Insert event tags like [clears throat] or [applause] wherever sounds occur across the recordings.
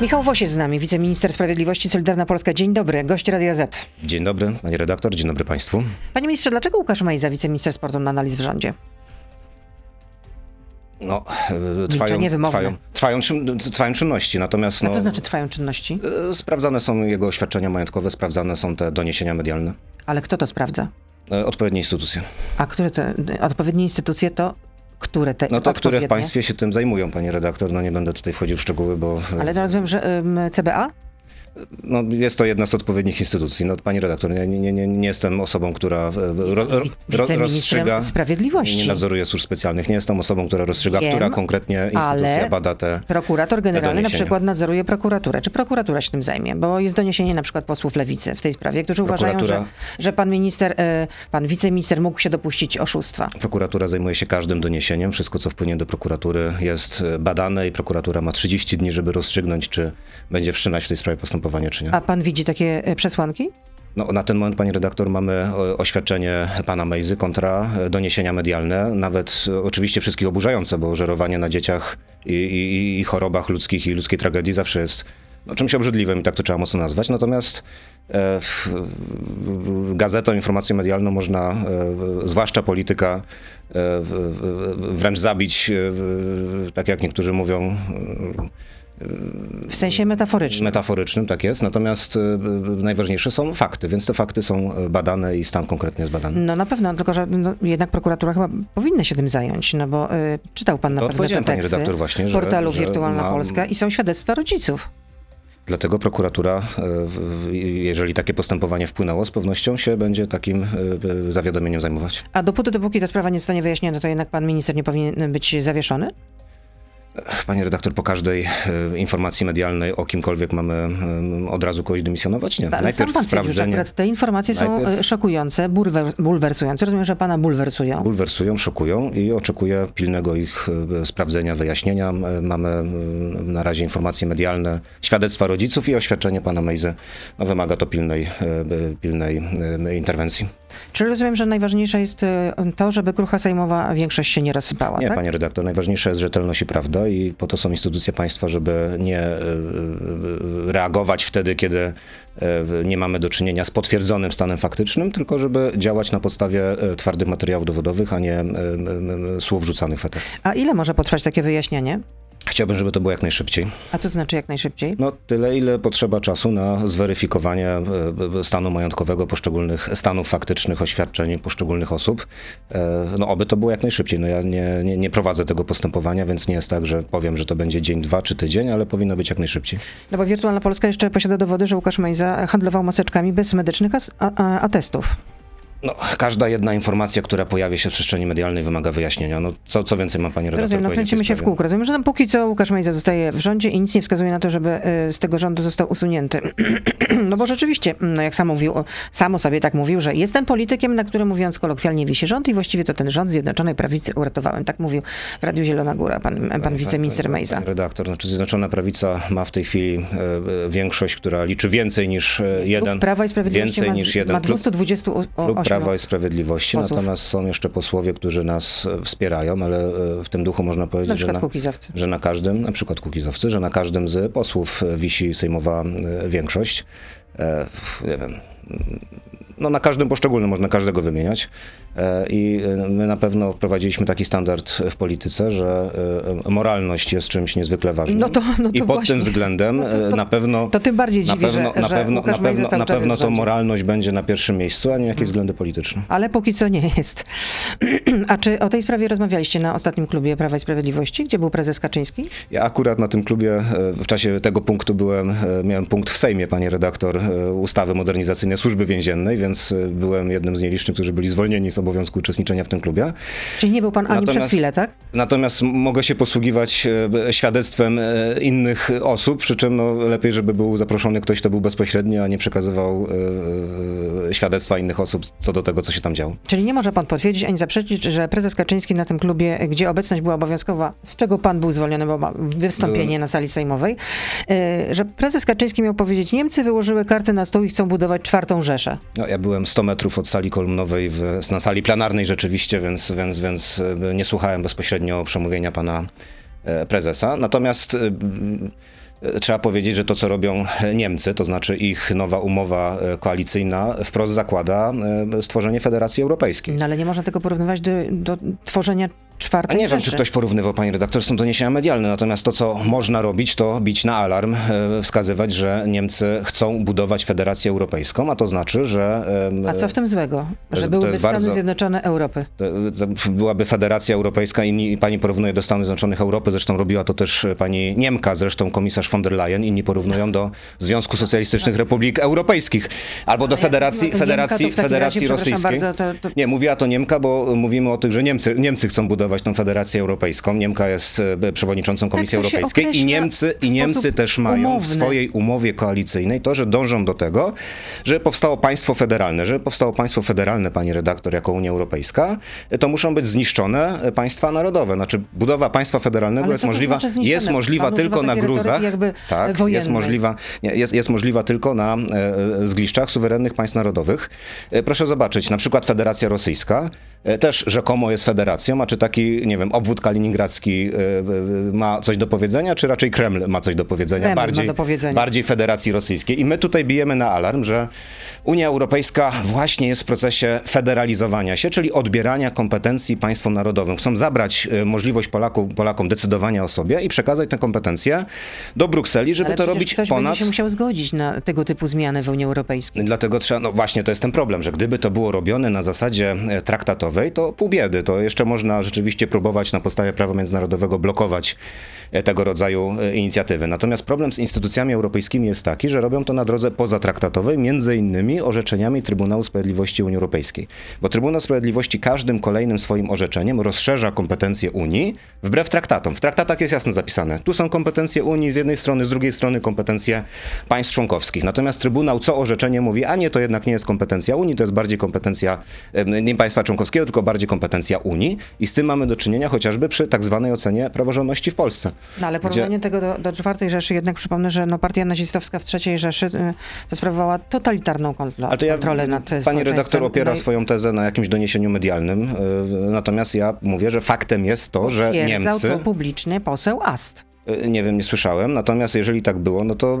Michał jest z nami, wiceminister sprawiedliwości Solidarna Polska. Dzień dobry, gość Radia Z. Dzień dobry, panie redaktor, dzień dobry państwu. Panie ministrze, dlaczego Łukasz Mejza, wiceminister sportu, ma analiz w rządzie? No, e, trwają, trwają, trwają, trwają czynności, natomiast... A no, co znaczy trwają czynności? e, Sprawdzane są jego oświadczenia majątkowe, sprawdzane są te doniesienia medialne. Ale kto to sprawdza? E, Odpowiednie instytucje. A które te odpowiednie instytucje to które te No to, które w państwie się tym zajmują, panie redaktor, no nie będę tutaj wchodził w szczegóły, bo... e, Ale to rozumiem, że CBA? No, jest to jedna z odpowiednich instytucji. No, pani redaktor, nie, nie, nie, nie jestem osobą, która e, ro, ro, rozstrzyga... Sprawiedliwości. Nie nadzoruję służb specjalnych. Nie jestem osobą, która rozstrzyga, Wiem, która konkretnie instytucja bada te... Prokurator generalny na doniesienia. przykład nadzoruje prokuraturę. Czy prokuratura się tym zajmie? Bo jest doniesienie na przykład posłów lewicy w tej sprawie, którzy uważają, że, że pan minister, e, pan wiceminister mógł się dopuścić oszustwa. Prokuratura zajmuje się każdym doniesieniem. Wszystko, co wpłynie do prokuratury jest e, badane i prokuratura ma 30 dni, żeby rozstrzygnąć, czy będzie wszczynać w tej sprawie postępowanie, czy nie. A pan widzi takie e, przesłanki? No, na ten moment, panie redaktor, mamy e, oświadczenie pana Mejzy kontra e, doniesienia medialne, nawet e, oczywiście wszystkich oburzające, bo żerowanie na dzieciach i, i, i chorobach ludzkich i ludzkiej tragedii zawsze jest no, czymś obrzydliwym i tak to trzeba mocno nazwać. Natomiast e, gazetą, informacją medialną można, e, zwłaszcza polityka, e, wręcz zabić, e, tak jak niektórzy mówią, W sensie metaforycznym. metaforycznym, tak jest. Natomiast e, najważniejsze są fakty, więc te fakty są e, badane i stan konkretnie jest badany. No na pewno, tylko że no, jednak prokuratura chyba powinna się tym zająć, no bo y, czytał pan na To pewno te teksty redaktor, właśnie, że- portalu że Wirtualna mam- Polska i są świadectwa rodziców. Dlatego prokuratura, jeżeli takie postępowanie wpłynęło, z pewnością się będzie takim zawiadomieniem zajmować. A dopóty, dopóki ta sprawa nie zostanie wyjaśniona, to jednak pan minister nie powinien być zawieszony? Panie redaktor, po każdej e, informacji medialnej o kimkolwiek mamy e, od razu kogoś dymisjonować? Nie. Ale sam Najpierw pan sprawdzenie. akurat te informacje są Najpierw- y, szokujące, bulwer, bulwersujące. Rozumiem, że pana bulwersują. Bulwersują, szokują i oczekuję pilnego ich e, sprawdzenia, wyjaśnienia. E, Mamy e, na razie informacje medialne, świadectwa rodziców i oświadczenie pana Mejzy. No, wymaga to pilnej, e, e, pilnej e, interwencji. Czy rozumiem, że najważniejsze jest y, to, żeby krucha sejmowa większość się nie rozsypała, Nie, tak? panie redaktor, najważniejsza jest rzetelność i prawda i po to są instytucje państwa, żeby nie e, e, reagować wtedy, kiedy nie mamy do czynienia z potwierdzonym stanem faktycznym, tylko żeby działać na podstawie twardych materiałów dowodowych, a nie słów rzucanych w eter. A ile może potrwać takie wyjaśnienie? Chciałbym, żeby to było jak najszybciej. A co to znaczy jak najszybciej? No tyle, ile potrzeba czasu na zweryfikowanie e, e, stanu majątkowego poszczególnych stanów faktycznych, oświadczeń poszczególnych osób. E, No oby to było jak najszybciej. No ja nie, nie, nie prowadzę tego postępowania, więc nie jest tak, że powiem, że to będzie dzień, dwa czy tydzień, ale powinno być jak najszybciej. No bo Wirtualna Polska jeszcze posiada dowody, że Łukasz Mejza handlował maseczkami bez medycznych atestów. No, każda jedna informacja, która pojawia się w przestrzeni medialnej wymaga wyjaśnienia. No, co, co więcej ma pani redaktor Rozumiem, no kręcimy się w kółko. Rozumiem, że no, póki co Łukasz Mejza zostaje w rządzie i nic nie wskazuje na to, żeby y, z tego rządu został usunięty. [clears throat] no bo rzeczywiście, no jak sam mówił, sam o sobie tak mówił, że jestem politykiem, na którym mówiąc kolokwialnie wisi rząd i właściwie to ten rząd Zjednoczonej Prawicy uratowałem. Tak mówił w Radiu Zielona Góra pan, pan wiceminister Mejza. Pani redaktor, znaczy Zjednoczona Prawica ma w tej chwili e, e, większość, która liczy więcej niż e, jeden. Klub Prawa i Sprawiedliwości więcej ma, niż jeden ma klub, 228 klub Prawa i Sprawiedliwości. posłów. Natomiast są jeszcze posłowie, którzy nas e, wspierają, ale e, w tym duchu można na powiedzieć, że przykład na, Kukizowcy. że na każdym, na przykład kukizowcy, że na każdym z posłów e, wisi sejmowa większość. E, nie wiem. No na każdym poszczególnym można każdego wymieniać. E, I e, my na pewno wprowadziliśmy taki standard w polityce, że e, moralność jest czymś niezwykle ważnym. No to- no to I pod właśnie. tym względem No to- to- na pewno to tym bardziej na dziwi, pewno, że- na że pewno, Łukasz na pewno, na pewno to moralność będzie na pierwszym miejscu, a nie jakieś względy polityczne. Ale póki co nie jest. [clears throat] A czy o tej sprawie rozmawialiście na ostatnim klubie Prawa i Sprawiedliwości, gdzie był prezes Kaczyński? Ja akurat na tym klubie w czasie tego punktu byłem, miałem punkt w Sejmie, panie redaktor, ustawy modernizacyjnej służby więziennej, więc byłem jednym z nielicznych, którzy byli zwolnieni z obowiązku uczestniczenia w tym klubie. Czyli nie był pan ani przez Natomiast- chwilę, tak? Natomiast mogę się posługiwać e, świadectwem e, innych osób, przy czym no, lepiej, żeby był zaproszony ktoś, kto był bezpośrednio, a nie przekazywał e, świadectwa innych osób co do tego, co się tam działo. Czyli nie może pan potwierdzić ani zaprzeczyć, że prezes Kaczyński na tym klubie, gdzie obecność była obowiązkowa, z czego pan był zwolniony, bo ma wystąpienie na sali sejmowej, że prezes Kaczyński miał powiedzieć, Niemcy wyłożyły karty na stół i chcą budować czwartą Rzeszę. No, ja byłem 100 metrów od sali kolumnowej, w, na sali plenarnej rzeczywiście, więc, więc, więc e, nie słuchałem bezpośrednio przemówienia pana e, prezesa. Natomiast e, Trzeba powiedzieć, że to, co robią Niemcy, to znaczy ich nowa umowa koalicyjna, wprost zakłada stworzenie Federacji Europejskiej. No ale nie można tego porównywać do, do tworzenia A czwartej nie wiem, czy ktoś porównywał, pani redaktor, są doniesienia medialne. Natomiast to, co można robić, to bić na alarm, e, wskazywać, że Niemcy chcą budować Federację Europejską, a to znaczy, że. A co w tym złego? Że byłyby Stany bardzo- Zjednoczone Europy. To, to byłaby Federacja Europejska i, i pani porównuje do Stanów Zjednoczonych Europy, zresztą robiła to też pani Niemka, zresztą komisarz von der Leyen, inni porównują do Związku Socjalistycznych Republik Europejskich, albo do Federacji, to Federacji, Niemka, Federacji razie, przepraszam Rosyjskiej. bardzo, to- to- Nie, mówiła to Niemka, bo mówimy o tym, że Niemcy, Niemcy chcą budować tą Federację Europejską. Niemka jest e, przewodniczącą Komisji Tak to się Europejskiej i Niemcy, w i Niemcy też mają w umowny. swojej umowie koalicyjnej to, że dążą do tego, żeby powstało państwo federalne. Żeby powstało państwo federalne, pani redaktor, jako Unia Europejska, to muszą być zniszczone państwa narodowe. Znaczy budowa państwa federalnego Ale jest to możliwa, znaczy jest możliwa tylko na gruzach. jakby tak, jest możliwa, nie, jest, jest możliwa tylko na e, zgliszczach suwerennych państw narodowych. E, proszę zobaczyć, na przykład Federacja Rosyjska e, też rzekomo jest federacją, a czy taki, nie wiem, obwód kaliningradzki e, e, ma coś do powiedzenia, czy raczej Kreml ma coś do powiedzenia? Kreml ma bardziej, do powiedzenia. bardziej Federacji Rosyjskiej. I my tutaj bijemy na alarm, że Unia Europejska właśnie jest w procesie federalizowania się, czyli odbierania kompetencji państwom narodowym. Chcą zabrać e, możliwość Polaków, Polakom decydowania o sobie i przekazać te kompetencje do Brukseli, żeby Ale to robić ktoś ponad... się musiał zgodzić na tego typu zmiany w Unii Europejskiej. Dlatego trzeba, no właśnie to jest ten problem, że gdyby to było robione na zasadzie traktatowej, to pół biedy. To jeszcze można rzeczywiście próbować na podstawie prawa międzynarodowego blokować tego rodzaju e, inicjatywy. Natomiast problem z instytucjami europejskimi jest taki, że robią to na drodze pozatraktatowej, między innymi orzeczeniami Trybunału Sprawiedliwości Unii Europejskiej. Bo Trybunał Sprawiedliwości każdym kolejnym swoim orzeczeniem rozszerza kompetencje Unii wbrew traktatom. W traktatach jest jasno zapisane. Tu są kompetencje Unii z jednej strony, z drugiej strony kompetencje państw członkowskich. Natomiast Trybunał co orzeczenie mówi, a nie, to jednak nie jest kompetencja Unii, to jest bardziej kompetencja nie państwa członkowskiego, tylko bardziej kompetencja Unii. I z tym mamy do czynienia chociażby przy tak zwanej ocenie praworządności w Polsce. No ale porównanie tego do, do czwartej Rzeszy, jednak przypomnę, że no, partia nazistowska w trzeciej Rzeszy y, to sprawowała totalitarną kontrolę, Ale to ja, kontrolę nad pani społeczeństwem. redaktor opiera No i swoją tezę na jakimś doniesieniu medialnym, y, natomiast ja mówię, że faktem jest to, że Niemcy... to publicznie poseł Ast. Y, Nie wiem, nie słyszałem, natomiast jeżeli tak było, no to y,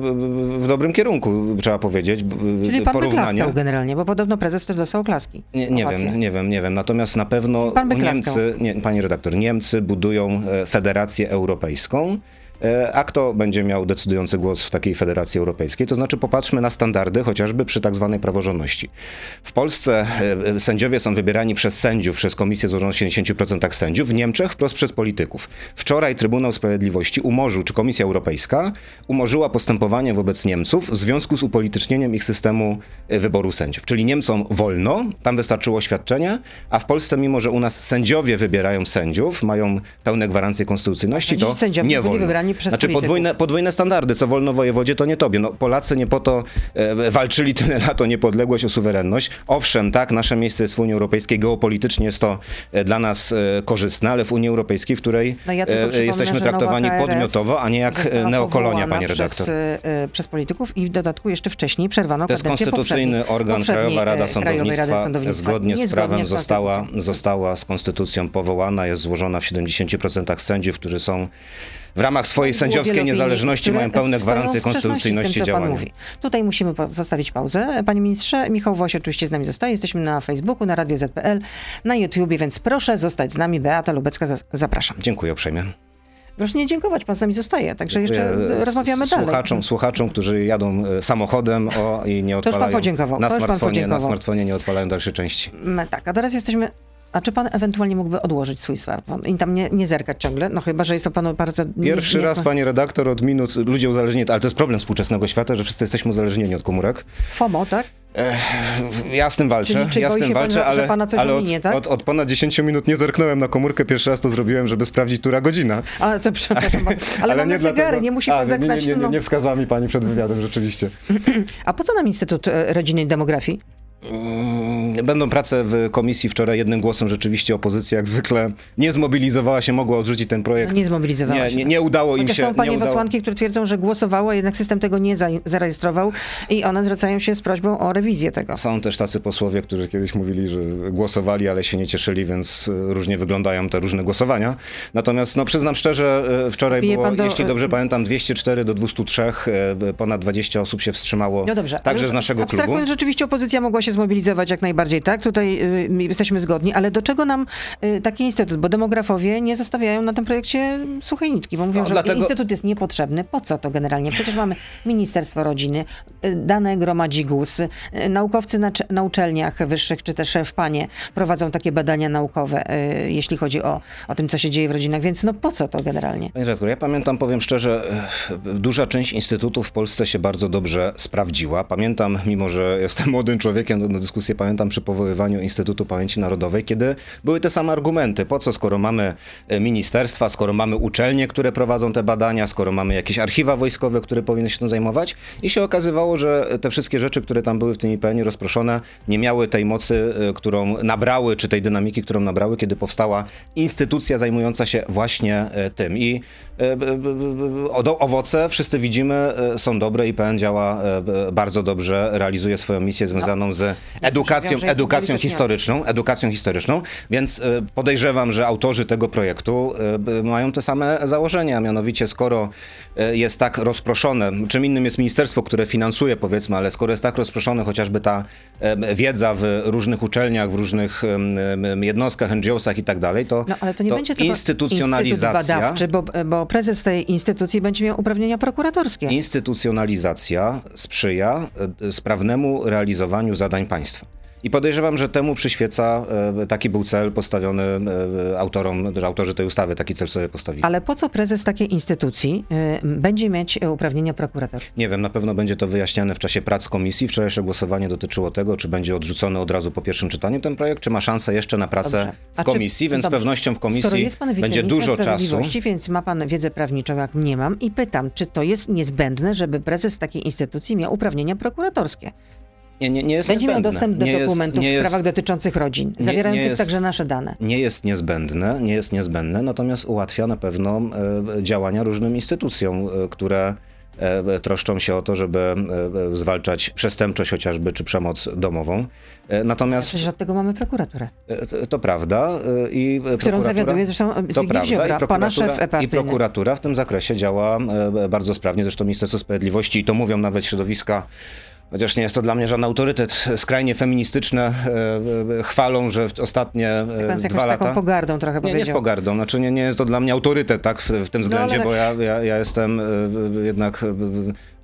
w dobrym kierunku trzeba powiedzieć. y, Czyli pan by porównanie. klaskał generalnie, bo podobno prezes też dostał klaski. Nie, nie wiem, nie wiem, nie wiem. Natomiast na pewno by Niemcy, nie, pani redaktor, Niemcy budują e, Federację Europejską. E, A kto będzie miał decydujący głos w takiej Federacji Europejskiej? To znaczy popatrzmy na standardy chociażby przy tak zwanej praworządności. W Polsce e, e, sędziowie są wybierani przez sędziów, przez komisję złożoną z 70% sędziów, w Niemczech wprost przez polityków. Wczoraj Trybunał Sprawiedliwości umorzył, czy Komisja Europejska umorzyła postępowanie wobec Niemców w związku z upolitycznieniem ich systemu wyboru sędziów. Czyli Niemcom wolno, tam wystarczyło oświadczenie, a w Polsce, mimo że u nas sędziowie wybierają sędziów, mają pełne gwarancje konstytucyjności, to sędziowie nie wolno. Wybrani przez znaczy polityków. podwójne, podwójne standardy, co wolno wojewodzie, to nie tobie. No, Polacy nie po to e, walczyli tyle lat o niepodległość, o suwerenność. Owszem, tak, nasze miejsce jest w Unii Europejskiej, geopolitycznie jest to e, dla nas e, korzystne, ale w Unii Europejskiej, w której No ja e, jesteśmy traktowani KRS podmiotowo, a nie jak e, neokolonia, powołana pani redaktor. Przez, y, przez polityków i w dodatku jeszcze wcześniej przerwano To jest konstytucyjny poprzedniej- organ, poprzedniej, Krajowa Rada e, Sądownictwa, Rady Sądownictwa zgodnie z prawem została, została z konstytucją powołana, jest złożona w 70% sędziów, którzy są w ramach swojej sędziowskiej niezależności, mają pełne gwarancje konstytucyjności działania. mówi. Tutaj musimy po- postawić pauzę. Panie ministrze, Michał Woś oczywiście z nami zostaje. Jesteśmy na Facebooku, na Radio ZPL, na YouTubie, więc proszę zostać z nami. Beata Lubecka, zapraszam. Dziękuję uprzejmie. Proszę nie dziękować, pan z nami zostaje, także jeszcze rozmawiamy dalej. słuchaczom, słuchaczom, którzy jadą e, samochodem o, i nie już pan odpalają podziękował, na to już pan smartfonie, na podziękował. smartfonie nie odpalają dalszej części. Mm, Tak, a teraz jesteśmy... A czy pan ewentualnie mógłby odłożyć swój smartfon i tam nie, nie zerkać ciągle? No chyba, że jest to panu bardzo... nie- Pierwszy nie- raz, pani redaktor, od minut ludzie uzależnieni, ale to jest problem współczesnego świata, że wszyscy jesteśmy uzależnieni od komórek. FOMO, tak? Ja z tym walczę, ja z tym pan, walczę, że ale, pana coś ale od, ominie, tak? od, od ponad 10 minut nie zerknąłem na komórkę. Pierwszy raz to zrobiłem, żeby sprawdzić, która godzina. A, to przepraszam bardzo. [laughs] Ale, mamy zegary, dlatego- nie musi A, pan nie, nie, nie, nie, no. nie wskazała mi pani przed wywiadem, rzeczywiście. [clears throat] A po co nam Instytut e, Rodziny i Demografii? Będą prace w komisji wczoraj jednym głosem rzeczywiście opozycja jak zwykle nie zmobilizowała się, mogła odrzucić ten projekt. Nie zmobilizowała nie, się. Nie, nie udało im się. są panie udało. posłanki, które twierdzą, że głosowało, a jednak system tego nie za, zarejestrował i one zwracają się z prośbą o rewizję tego. Są też tacy posłowie, którzy kiedyś mówili, że głosowali, ale się nie cieszyli, więc y, różnie wyglądają te różne głosowania. Natomiast no, przyznam szczerze, y, wczoraj Bije było, do- jeśli dobrze pamiętam, 204 do 203, y, ponad 20 osób się wstrzymało, No dobrze. także z naszego klubu. rzeczywiście opozycja mogła się zmobilizować jak najbardziej, tak? Tutaj y, jesteśmy zgodni, ale do czego nam y, taki instytut? Bo demografowie nie zostawiają na tym projekcie suchej nitki, bo mówią, No, że dlatego- instytut jest niepotrzebny. Po co to generalnie? Przecież mamy Ministerstwo Rodziny, y, dane gromadzi GUS, naukowcy na, na uczelniach wyższych, czy też w PANie prowadzą takie badania naukowe, jeśli chodzi o, o tym, co się dzieje w rodzinach, więc no po co to generalnie? Panie redaktor, ja pamiętam, powiem szczerze, duża część instytutów w Polsce się bardzo dobrze sprawdziła. Pamiętam, mimo że jestem młodym człowiekiem, na dyskusję pamiętam przy powoływaniu Instytutu Pamięci Narodowej, kiedy były te same argumenty. Po co, skoro mamy e, ministerstwa, skoro mamy uczelnie, które prowadzą te badania, skoro mamy jakieś archiwa wojskowe, które powinny się tym zajmować? I się okazywało, że te wszystkie rzeczy, które tam były w tym IPN rozproszone, nie miały tej mocy, e, którą nabrały, czy tej dynamiki, którą nabrały, kiedy powstała instytucja zajmująca się właśnie e, tym. I owoce, wszyscy widzimy, są dobre. IPN działa bardzo dobrze, realizuje swoją misję związaną z edukacją, że jest edukacją historyczną, edukacją historyczną, więc e, podejrzewam, że autorzy tego projektu e, mają te same założenia, mianowicie skoro jest tak rozproszone, czym innym jest ministerstwo, które finansuje powiedzmy, ale skoro jest tak rozproszone chociażby ta e, wiedza w różnych uczelniach, w różnych jednostkach, NGO-sach i tak dalej, to, No ale to nie będzie tylko instytucjonalizacja, badawczy, bo, bo prezes tej instytucji będzie miał uprawnienia prokuratorskie. instytucjonalizacja sprzyja e, sprawnemu realizowaniu zadań państwa. I podejrzewam, że temu przyświeca, e, taki był cel postawiony e, autorom, autorzy tej ustawy taki cel sobie postawili. Ale po co prezes takiej instytucji będzie mieć y, uprawnienia prokuratorskie? Nie wiem, na pewno będzie to wyjaśniane w czasie prac komisji. Wczorajsze głosowanie dotyczyło tego, czy będzie odrzucony od razu po pierwszym czytaniu ten projekt, czy ma szansę jeszcze na pracę w czy- komisji, więc z dobrze. pewnością w komisji będzie dużo czasu. więc ma pan wiedzę prawniczą, jak nie mam, i pytam, czy to jest niezbędne, żeby prezes takiej instytucji miał uprawnienia prokuratorskie? Nie, nie, nie jest Będzie miał niezbędne. dostęp do nie jest- dokumentów nie w jest- sprawach dotyczących rodzin, zawierających jest- także nasze dane. nie jest niezbędne, nie jest niezbędne, natomiast ułatwia na pewno e, działania różnym instytucjom, e, które e, troszczą się o to, żeby e, zwalczać przestępczość chociażby, czy przemoc domową. E, Natomiast Przecież od tego mamy prokuraturę. e, to- to prawda e, i Którą zawiaduje zresztą Zbigniew Ziobra, pana szef I prokuratura w tym zakresie działa e, bardzo sprawnie, zresztą Ministerstwo Sprawiedliwości i to mówią nawet środowiska Chociaż nie jest to dla mnie żaden autorytet. Skrajnie feministyczne e, e, chwalą, że ostatnie e, Pan z jakąś dwa taką lata... pogardą trochę Nie, nie z powiedział. pogardą, znaczy nie, nie jest to dla mnie autorytet tak, w, w tym względzie, ale- bo ja, ja, ja jestem e, e, jednak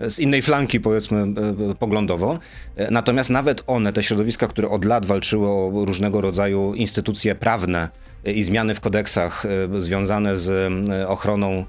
e, z innej flanki, powiedzmy, e, e, poglądowo. E, Natomiast nawet one, te środowiska, które od lat walczyły o różnego rodzaju instytucje prawne e, i zmiany w kodeksach e, związane z e, ochroną e,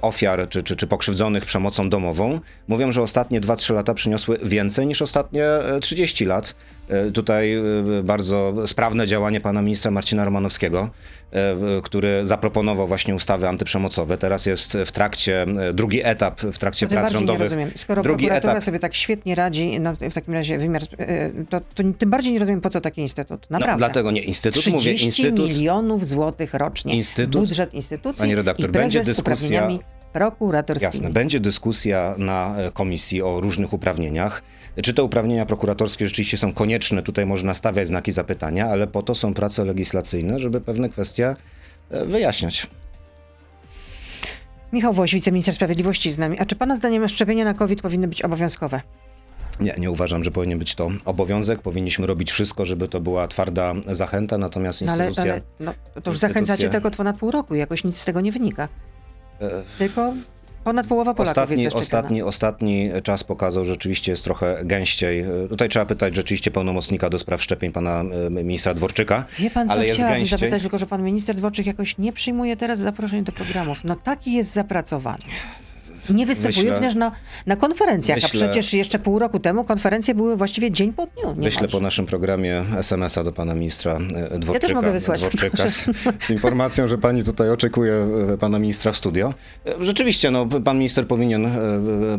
ofiar czy, czy, czy pokrzywdzonych przemocą domową, mówią, że ostatnie 2-3 lata przyniosły więcej niż ostatnie e, 30 lat. E, Tutaj e, bardzo sprawne działanie pana ministra Marcina Romanowskiego, e, który zaproponował właśnie ustawy antyprzemocowe. Teraz jest w trakcie, e, drugi etap w trakcie prac bardziej nie rządowych. rozumiem. Skoro drugi prokuratura etap. sobie tak świetnie radzi, no w takim razie wymiar, e, to, to tym bardziej nie rozumiem, po co taki instytut. No, Naprawdę. dlatego nie instytut, 30 mówię instytut. milionów złotych rocznie. Instytut- Budżet instytucji Pani redaktor, i prezes będzie dyskusja- prokuratorskimi. Jasne, będzie dyskusja na e, komisji o różnych uprawnieniach. Czy te uprawnienia prokuratorskie rzeczywiście są konieczne? Tutaj można stawiać znaki zapytania, ale po to są prace legislacyjne, żeby pewne kwestie e, wyjaśniać. Michał Woś, wiceminister sprawiedliwości z nami. A czy pana zdaniem szczepienia na COVID powinny być obowiązkowe? Nie, nie uważam, że powinien być to obowiązek. Powinniśmy robić wszystko, żeby to była twarda zachęta, natomiast No ale, instytucja... ale no, to już instytucje- zachęcacie tego od ponad pół roku i jakoś nic z tego nie wynika. Tylko ponad połowa Polaków Ostatni, jest ostatni, ostatni czas pokazał, że rzeczywiście jest trochę gęściej. Tutaj trzeba pytać rzeczywiście pełnomocnika do spraw szczepień, pana e, ministra Dworczyka, Wie pan, co ale jest gęściej. zapytać, tylko że pan minister Dworczyk jakoś nie przyjmuje teraz zaproszeń do programów. No taki jest zapracowany. Nie występuje również na, na konferencjach, a Wyślę- przecież jeszcze pół roku temu konferencje były właściwie dzień po dniu. Niemalże. po naszym programie SMS-a do pana ministra e, Dworczyka, mogę wysłać, Dworczyka z, [laughs] z informacją, że pani tutaj oczekuje e, pana ministra w studio. E, Rzeczywiście, no, pan minister powinien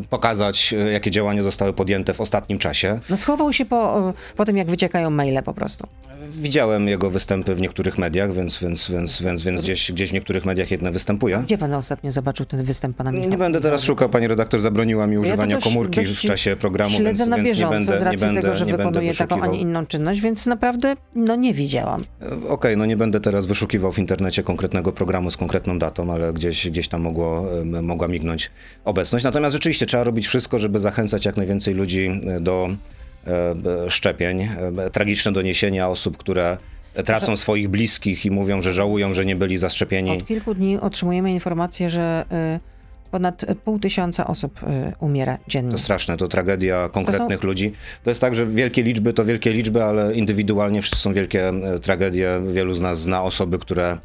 pokazać, jakie działania zostały podjęte w ostatnim czasie. No schował się po, po tym, jak wyciekają maile po prostu. Widziałem jego występy w niektórych mediach, więc, więc, więc, więc, więc gdzieś, gdzieś w niektórych mediach jednak występuje. Gdzie pan ostatnio zobaczył ten występ pana Michała? nie będę teraz szukał, pani redaktor zabroniła mi Ja używania dość- komórki dość w czasie programu, więc, na więc nie będę, z racji nie będę, tego, że nie będę wykonuje taką, a nie inną czynność, więc naprawdę no nie widziałam. E, Okej, no nie będę teraz wyszukiwał w internecie konkretnego programu z konkretną datą, ale gdzieś, gdzieś tam mogło, mogła mignąć obecność. Natomiast rzeczywiście trzeba robić wszystko, żeby zachęcać jak najwięcej ludzi e, do e, szczepień. Tragiczne doniesienia osób, które tracą swoich bliskich i mówią, że żałują, że nie byli zaszczepieni. Od kilku dni otrzymujemy informację, że y, ponad pół tysiąca osób y, umiera dziennie. To straszne, to tragedia konkretnych ludzi. To jest tak, że wielkie liczby to wielkie liczby, ale indywidualnie wszyscy są wielkie e, tragedie. Wielu z nas zna osoby, które e,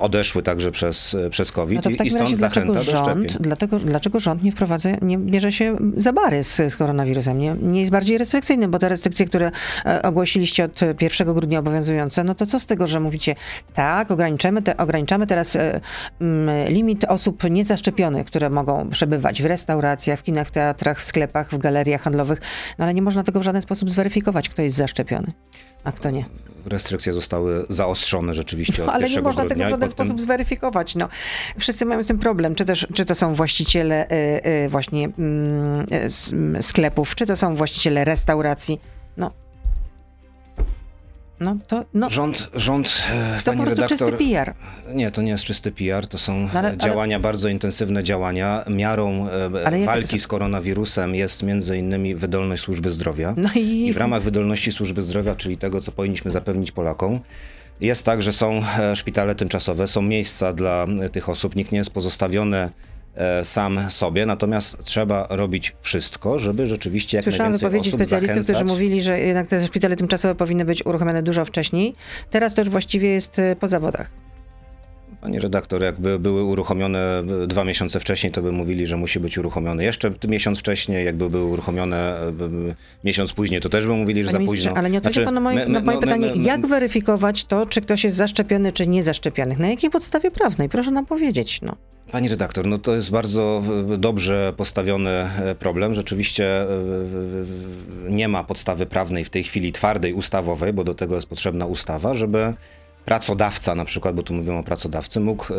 odeszły także przez, e, przez COVID No i, stąd zachęta do szczepień. rząd, dlatego, dlaczego rząd nie wprowadza, nie bierze się za bary z, z koronawirusem, nie, nie jest bardziej restrykcyjny, bo te restrykcje, które e, ogłosiliście od 1 grudnia obowiązujące, no to co z tego, że mówicie, tak, ograniczamy, te, ograniczamy teraz e, mm, limit osób niezaszczepionych, które mogą przebywać w restauracjach, w kinach, w teatrach, w sklepach, w galeriach handlowych, no ale nie można tego w żaden sposób zweryfikować, kto jest zaszczepiony, a kto nie. Restrykcje zostały zaostrzone rzeczywiście od No, ale nie 1 można grudnia tego w żaden potem- sposób zweryfikować. No, wszyscy mają z tym problem, czy, też, czy to są właściciele y, y, właśnie mm, y, sklepów, czy to są właściciele restauracji. No, no to, no, Rząd, rząd e, to pani po prostu redaktor, czysty PR. Nie, to nie jest czysty PR, to są No ale- działania, bardzo intensywne działania. Miarą e, Ale walki z koronawirusem jest między innymi wydolność służby zdrowia. No i, I w ramach wydolności służby zdrowia, czyli tego, co powinniśmy zapewnić Polakom, jest tak, że są e, szpitale tymczasowe, są miejsca dla tych osób, nikt nie jest pozostawiony sam sobie, natomiast trzeba robić wszystko, żeby rzeczywiście jak Słyszałam najwięcej wypowiedzi osób specjalistów, którzy zachęcać. mówili, że jednak te szpitale tymczasowe powinny być uruchomione dużo wcześniej. Teraz to już właściwie jest y, po zawodach. Pani redaktor, jakby były uruchomione e, dwa miesiące wcześniej, to by mówili, że musi być uruchomione jeszcze miesiąc wcześniej, jakby były uruchomione e, b- miesiąc później, to też by mówili, że Panie za późno. ale nie odpowiedział Znaczy, pan na moje, my- my- moje no, my- pytanie, jak weryfikować to, czy ktoś jest zaszczepiony, czy niezaszczepionych? Na jakiej podstawie prawnej? Proszę nam powiedzieć. No. Pani redaktor, no to jest bardzo e, dobrze postawiony e, problem. Rzeczywiście e, e, nie ma podstawy prawnej w tej chwili twardej, ustawowej, bo do tego jest potrzebna ustawa, żeby pracodawca na przykład, bo tu mówimy o pracodawcy, mógł e,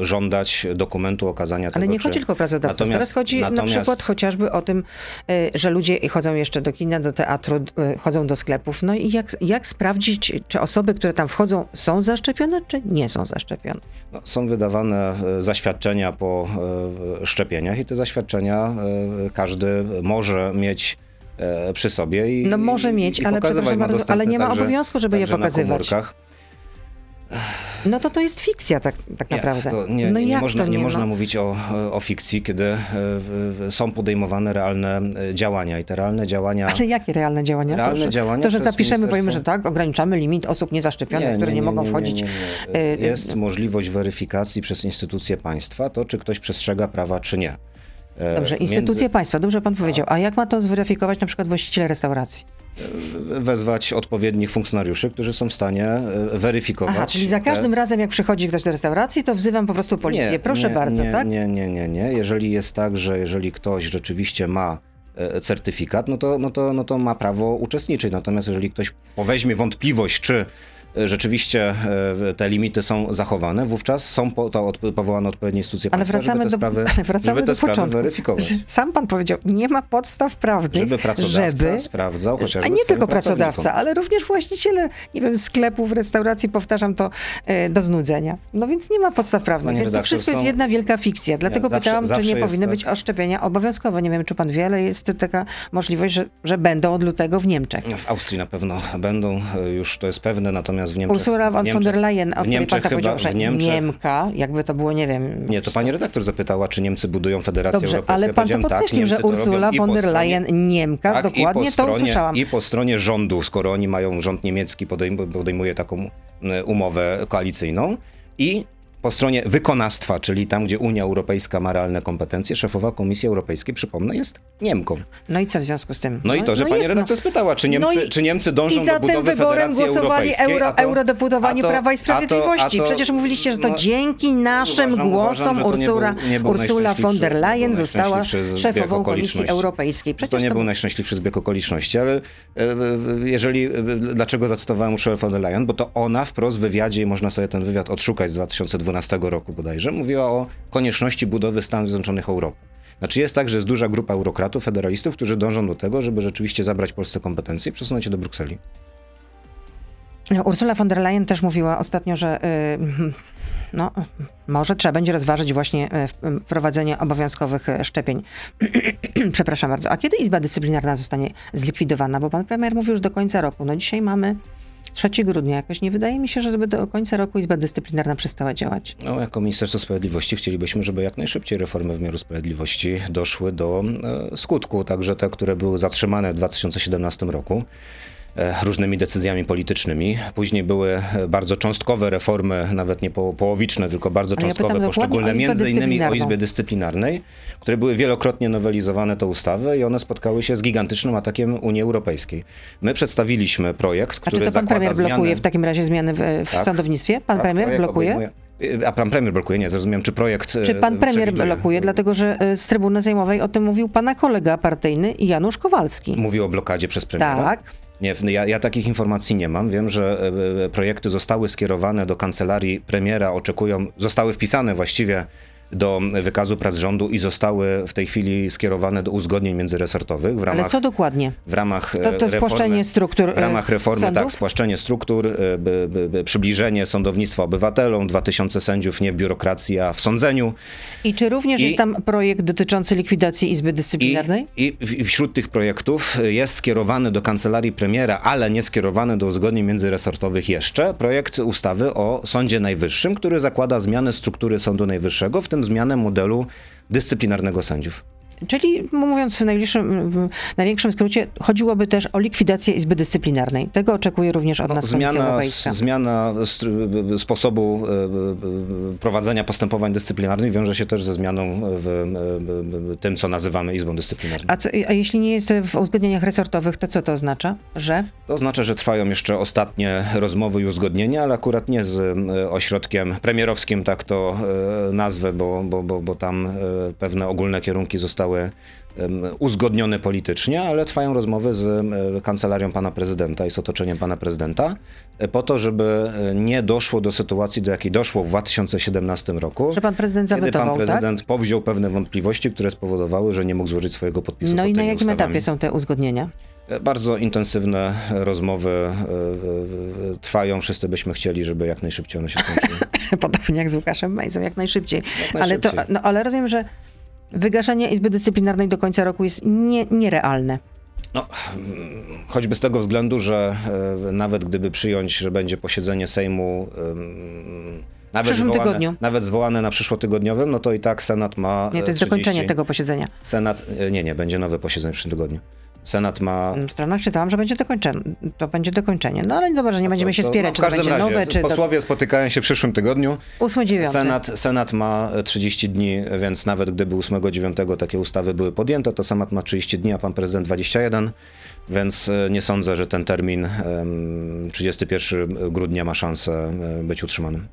e, żądać dokumentu okazania tego, Ale nie czy... chodzi tylko o pracodawców. Natomiast- Teraz chodzi na natomiast- przykład chociażby o tym, y, że ludzie chodzą jeszcze do kina, do teatru, y, chodzą do sklepów. No i jak, jak sprawdzić, czy osoby, które tam wchodzą, są zaszczepione, czy nie są zaszczepione? No, są wydawane e, zaświadczenia po e, szczepieniach i te zaświadczenia e, każdy może mieć e, przy sobie i No może mieć, i ale bardzo, ale nie ma obowiązku, żeby je na pokazywać. komórkach. No to to jest fikcja tak, tak Nie, naprawdę. nie, no nie, można, nie nie można mówić o, o fikcji, kiedy e, e, są podejmowane realne e, działania i te realne działania... Ale jakie realne działania? Realne to, że, działania to, że zapiszemy, powiemy, że tak, ograniczamy limit osób niezaszczepionych, które nie, mogą wchodzić. y, Jest możliwość weryfikacji przez instytucje państwa, to czy ktoś przestrzega prawa, czy nie. E, Dobrze, między- instytucje państwa, dobrze pan powiedział. A jak ma to zweryfikować na przykład właściciele restauracji? wezwać odpowiednich funkcjonariuszy, którzy są w stanie e, weryfikować. Aha, czyli za te- każdym razem, jak przychodzi ktoś do restauracji, to wzywam po prostu policję. Nie, Proszę nie, bardzo, nie, tak? Nie, nie, nie, nie. Jeżeli jest tak, że jeżeli ktoś rzeczywiście ma e, certyfikat, no to, no, to, no to ma prawo uczestniczyć. Natomiast jeżeli ktoś poweźmie wątpliwość, czy rzeczywiście e, te limity są zachowane, wówczas są po, to od, powołane odpowiednie instytucje Ale państwa, [laughs] wracamy, żeby te do, sprawy, ale wracamy do sprawy początku. weryfikować. Sam pan powiedział, nie ma podstaw prawnych, Żeby pracodawca żeby... sprawdzał chociażby A nie tylko pracodawca, ale również właściciele, nie wiem, sklepów, restauracji, powtarzam to e, do znudzenia. No więc nie ma podstaw prawnych, Panie więc to wszystko jest są- jedna wielka fikcja. Dlatego zawsze- pytałam, czy zawsze nie jest powinny tak. być oszczepienia obowiązkowe. Nie wiem, czy pan wie, ale jest taka możliwość, że, że będą od lutego w Niemczech. W Austrii na pewno będą, e, już to jest pewne, natomiast w Niemczech... Ursula von Niemczech, der Leyen, o w której pan tak powiedział, że Niemczech, Niemka, jakby to było, nie wiem... Nie, to pani redaktor zapytała, czy Niemcy budują Federację Dobrze, Europejską. ale pan to powiedziałem, podkreślił, tak, że Ursula von der stronie- Leyen, Niemka, tak, dokładnie po to stronie, usłyszałam. I po stronie rządu, skoro oni mają, rząd niemiecki podejm- podejmuje taką umowę koalicyjną i po stronie wykonawstwa, czyli tam, gdzie Unia Europejska ma realne kompetencje, szefowa Komisji Europejskiej, przypomnę, jest Niemką. No i co w związku z tym? No, i to, że pani jest, redaktor spytała, czy Niemcy, No i- czy Niemcy dążą I za do budowy tym wyborem Federacji głosowali Europejskiej, euro, a to- eurodeputowani a to- Prawa i a to- Sprawiedliwości. a to- Przecież mówiliście, że to no, dzięki naszym uważam- głosom uważam, to nie Ursula, był- nie był Ursula von der Leyen została szefową Komisji. Europejskiej. Przecież to nie to był najszczęśliwszy zbieg okoliczności, ale e, e, jeżeli, e, dlaczego zacytowałem Ursulę von der Leyen? Bo to ona wprost w wywiadzie, i można sobie ten wywiad odszukać z 2012 roku bodajże, mówiła o konieczności budowy Stanów Zjednoczonych Europy. Znaczy jest tak, że jest duża grupa eurokratów, federalistów, którzy dążą do tego, żeby rzeczywiście zabrać Polsce kompetencje i przesunąć je do Brukseli. Ursula von der Leyen też mówiła ostatnio, że y, no, może trzeba będzie rozważyć właśnie y, w- wprowadzenie obowiązkowych y, szczepień. [clears throat] Przepraszam bardzo. A kiedy Izba Dyscyplinarna zostanie zlikwidowana? Bo pan premier mówił już do końca roku. No dzisiaj mamy 3 grudnia. Jakoś nie wydaje mi się, żeby do końca roku Izba Dyscyplinarna przestała działać. No, jako Ministerstwo Sprawiedliwości chcielibyśmy, żeby jak najszybciej reformy wymiaru sprawiedliwości doszły do e, skutku, także te, które były zatrzymane w 2017 roku różnymi decyzjami politycznymi. Później były e, bardzo cząstkowe reformy, nawet nie po, połowiczne, tylko bardzo ja cząstkowe, dokładnie poszczególne, między innymi o. Izbie Dyscyplinarnej, które były wielokrotnie nowelizowane te ustawy i one spotkały się z gigantycznym atakiem Unii Europejskiej. My przedstawiliśmy projekt, A który czy to pan premier blokuje zmianę... w takim razie zmiany w, w Tak. sądownictwie? Pan Tak, premier blokuje? obejmuje- A pan premier blokuje? Nie, zrozumiem, czy projekt Czy e, pan premier przewiduje- blokuje? Dlatego, że y, z trybuny sejmowej o tym mówił pana kolega partyjny Janusz Kowalski. Mówił o blokadzie przez premiera? Tak. Nie, ja, ja takich informacji nie mam. Wiem, że e, e, projekty zostały skierowane do kancelarii premiera, oczekują, zostały wpisane właściwie do wykazu prac rządu i zostały w tej chwili skierowane do uzgodnień międzyresortowych w ramach, Ale co dokładnie? w ramach To, to e, reformy, spłaszczenie struktur w ramach y, reformy, sądów? tak, spłaszczenie struktur, e, by, by, by, przybliżenie sądownictwa obywatelom, 2000 sędziów nie w biurokracji, a w sądzeniu. I czy również I- jest tam projekt dotyczący likwidacji Izby Dyscyplinarnej? I, i wśród tych projektów jest skierowany do kancelarii premiera, ale nie skierowany do uzgodnień międzyresortowych jeszcze, projekt ustawy o Sądzie Najwyższym, który zakłada zmianę struktury Sądu Najwyższego, w zmianę modelu dyscyplinarnego sędziów. Czyli mówiąc w, najbliższym, w największym skrócie, chodziłoby też o likwidację Izby Dyscyplinarnej. Tego oczekuje również od No, nas Komisja zmiana Europejska. zmiana sposobu e, prowadzenia postępowań dyscyplinarnych wiąże się też ze zmianą w e, tym, co nazywamy Izbą Dyscyplinarną. A, co, a jeśli nie jest w uzgodnieniach resortowych, to co to oznacza? Że? To oznacza, że trwają jeszcze ostatnie rozmowy i uzgodnienia, ale akurat nie z e, ośrodkiem premierowskim, tak to nazwę, bo, bo, bo, bo tam pewne ogólne kierunki zostały em, uzgodnione politycznie, ale trwają rozmowy z e, kancelarią pana prezydenta i z otoczeniem pana prezydenta e, po to, żeby e, nie doszło do sytuacji, do jakiej doszło w 2017 roku. Że pan prezydent Kiedy zawetował, pan tak? prezydent powziął pewne wątpliwości, które spowodowały, że nie mógł złożyć swojego podpisu No i na jakim ustawami. etapie są te uzgodnienia? Bardzo intensywne rozmowy e, e, e, trwają. Wszyscy byśmy chcieli, żeby jak najszybciej one się skończyły. [laughs] Podobnie jak z Łukaszem Mejzą, jak najszybciej. Jak Ale, to, najszybciej. no, ale rozumiem, że wygaszenie Izby Dyscyplinarnej do końca roku jest nie, nierealne. No, choćby z tego względu, że e, nawet gdyby przyjąć, że będzie posiedzenie Sejmu em, nawet, zwołane, tygodniu. nawet zwołane na przyszłotygodniowym, no to i tak Senat ma Nie, to e, jest 30 zakończenie tego posiedzenia. Senat, e, nie, nie, będzie nowe posiedzenie w przyszłym tygodniu. Senat ma W stronach czytałam, że będzie dokończenie. To będzie dokończenie. No ale dobra, że nie będziemy to- się to- spierać, no, czy w to każdym będzie razie, nowe, czy to posłowie spotykają się w przyszłym tygodniu. 8-9. Senat, Senat ma e, 30 dni, więc nawet gdyby 8-9 takie ustawy były podjęte, to Senat ma 30 dni, a pan prezydent 21, więc e, nie sądzę, że ten termin em, 31 grudnia ma szansę e, być utrzymanym.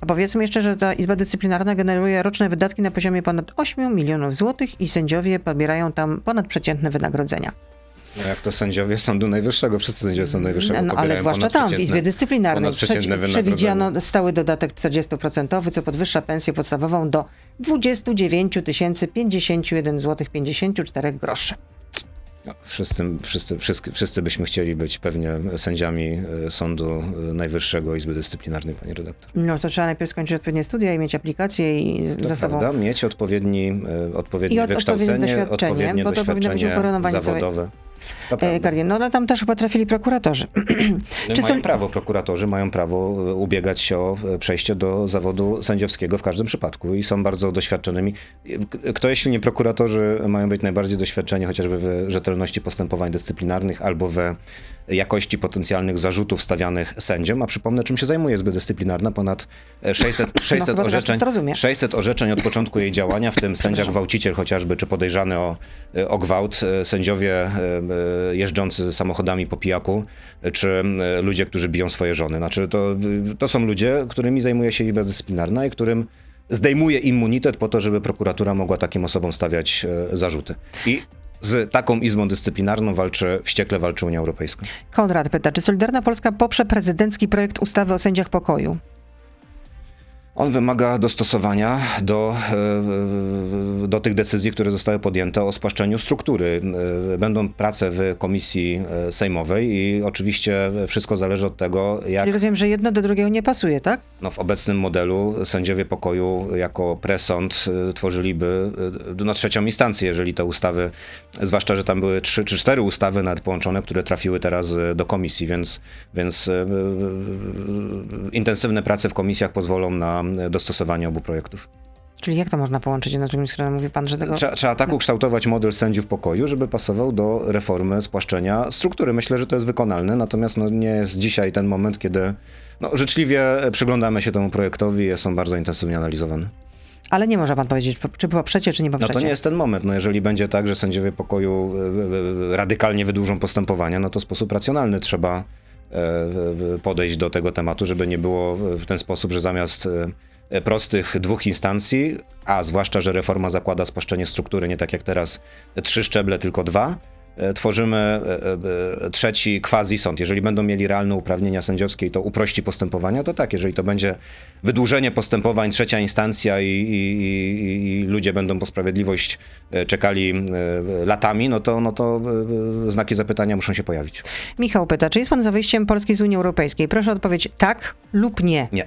A powiedzmy jeszcze, że ta Izba Dyscyplinarna generuje roczne wydatki na poziomie ponad 8 milionów złotych i sędziowie pobierają tam ponadprzeciętne wynagrodzenia. No jak to sędziowie Sądu Najwyższego, wszyscy sędziowie Sądu Najwyższego No, ale zwłaszcza tam, w Izbie Dyscyplinarnej. Przewidziano stały dodatek 40%, co podwyższa pensję podstawową do 29 051 zł 54 groszy. No, wszyscy, wszyscy, wszyscy, wszyscy byśmy chcieli być pewnie sędziami e, Sądu e, Najwyższego Izby Dyscyplinarnej, panie redaktor. No to trzeba najpierw skończyć odpowiednie studia i mieć aplikację i To za sobą. prawda, mieć odpowiedni, e, odpowiednie I od- odpowiednie wykształcenie, doświadczenie, odpowiednie bo to powinno być doświadczenie ukoronowanie zawodowe. E. Karien, no ale tam też chyba trafili prokuratorzy. [clears throat] Czy mają są- prawo, prokuratorzy mają prawo e, ubiegać się o e, przejście do zawodu sędziowskiego w każdym przypadku i są bardzo doświadczonymi. Kto jeśli nie prokuratorzy mają być najbardziej doświadczeni chociażby w rzetelności postępowań dyscyplinarnych albo we jakości potencjalnych zarzutów stawianych sędziom, a przypomnę, czym się zajmuje Izba Dyscyplinarna, ponad 600, 600, chyba teraz orzeczeń, to rozumie. 600 orzeczeń od początku jej działania, w tym sędzia gwałciciel chociażby, czy podejrzany o, o gwałt, e, sędziowie e, e, jeżdżący samochodami po pijaku, e, czy e, ludzie, którzy biją swoje żony. Znaczy to, to są ludzie, którymi zajmuje się Izba Dyscyplinarna i którym zdejmuje immunitet po to, żeby prokuratura mogła takim osobom stawiać e, zarzuty. I z taką Izbą Dyscyplinarną walczy, wściekle walczy Unia Europejska. Konrad pyta, czy Solidarna Polska poprze prezydencki projekt ustawy o sędziach pokoju? On wymaga dostosowania do, e, do tych decyzji, które zostały podjęte o spłaszczeniu struktury. E, Będą prace w komisji e, sejmowej i oczywiście wszystko zależy od tego, jak Czyli rozumiem, że jedno do drugiego nie pasuje, tak? No, w obecnym modelu sędziowie pokoju jako presąd y, tworzyliby y, no, trzecią instancję, jeżeli te ustawy, zwłaszcza, że tam były trzy czy cztery ustawy nawet połączone, które trafiły teraz y, do komisji, więc, więc y, y, y, intensywne prace w komisjach pozwolą na y, dostosowanie obu projektów. Czyli jak to można połączyć z drugim, skoro mówi pan, że tego... Trzeba, trzeba tak ukształtować model sędziów pokoju, żeby pasował do reformy spłaszczenia struktury. Myślę, że to jest wykonalne, natomiast no, nie jest dzisiaj ten moment, kiedy no, życzliwie przyglądamy się temu projektowi jest on bardzo intensywnie analizowany. Ale nie może pan powiedzieć, po- czy poprzecie, czy nie No poprzecie. to nie jest ten moment. No, jeżeli będzie tak, że sędziowie pokoju e, e, radykalnie wydłużą postępowania, no to w sposób racjonalny trzeba e, e, podejść do tego tematu, żeby nie było w ten sposób, że zamiast e, prostych dwóch instancji, a zwłaszcza, że reforma zakłada spłaszczenie struktury, nie tak jak teraz trzy szczeble, tylko dwa, e, tworzymy e, e, trzeci quasi sąd. Jeżeli będą mieli realne uprawnienia sędziowskie i to uprości postępowania, to tak. Jeżeli to będzie wydłużenie postępowań, trzecia instancja i, i, i, i ludzie będą po sprawiedliwość e, czekali e, latami, no to, no to e, znaki zapytania muszą się pojawić. Michał pyta, czy jest pan za wyjściem Polski z Unii Europejskiej? Proszę odpowiedzieć tak lub nie. Nie.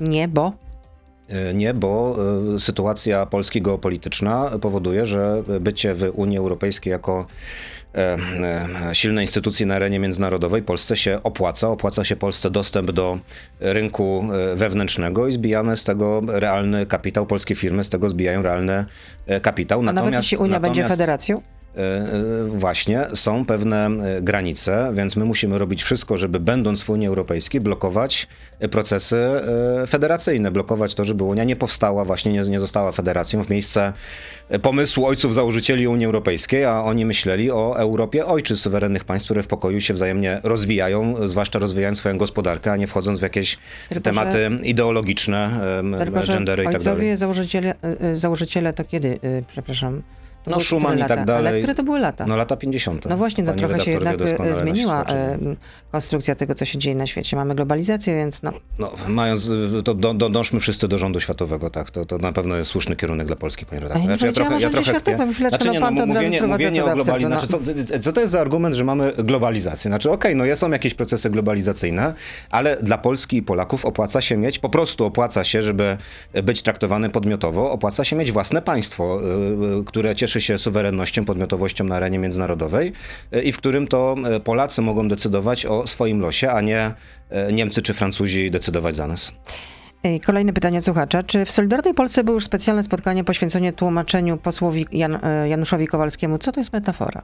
Nie, bo... E, Nie, bo e, sytuacja Polski geopolityczna powoduje, że bycie w Unii Europejskiej jako e, e, silnej instytucji na arenie międzynarodowej Polsce się opłaca. Opłaca się Polsce dostęp do rynku wewnętrznego i zbijamy z tego realny kapitał. Polskie firmy z tego zbijają realny kapitał. A nawet jeśli Unia będzie natomiast- federacją? E, e, Właśnie, są pewne e, granice, więc my musimy robić wszystko, żeby będąc w Unii Europejskiej blokować procesy federacyjne, blokować to, żeby Unia nie powstała, właśnie nie, nie została federacją w miejsce pomysłu ojców założycieli Unii Europejskiej, a oni myśleli o Europie ojczyzn suwerennych państw, które w pokoju się wzajemnie rozwijają, zwłaszcza rozwijając swoją gospodarkę, a nie wchodząc w jakieś Tylko, tematy ideologiczne, em, Tylko, że gendery i tak dalej. założyciele, założyciele to kiedy, przepraszam? To No były Schuman które i tak dalej. Ale które to były lata? No lata 50. No właśnie, to Pani trochę się jednak e, zmieniła e, konstrukcja tego, co się dzieje na świecie. Mamy globalizację, więc no, No, mając, y, to do, do, dążmy wszyscy do rządu światowego, tak, to, to na pewno jest słuszny kierunek dla Polski, panie redaktor. ja nie powiedziałam o rządzie światowym. Chwileczkę, no pan to mówienie, mówienie o globalizacji, absurdu, znaczy, co, co to jest za argument, że mamy globalizację? Znaczy, okej, no są jakieś procesy globalizacyjne, ale dla Polski i Polaków opłaca się mieć, po prostu opłaca się, żeby być traktowany podmiotowo, opłaca się mieć własne państwo, które cieszy się suwerennością, podmiotowością na arenie międzynarodowej y, i w którym to y, Polacy mogą decydować o swoim losie, a nie y, Niemcy czy Francuzi decydować za nas. Ej, Kolejne pytanie od słuchacza. Czy w Solidarnej Polsce było już specjalne spotkanie poświęcone tłumaczeniu posłowi Jan, e, Januszowi Kowalskiemu? Co to jest metafora?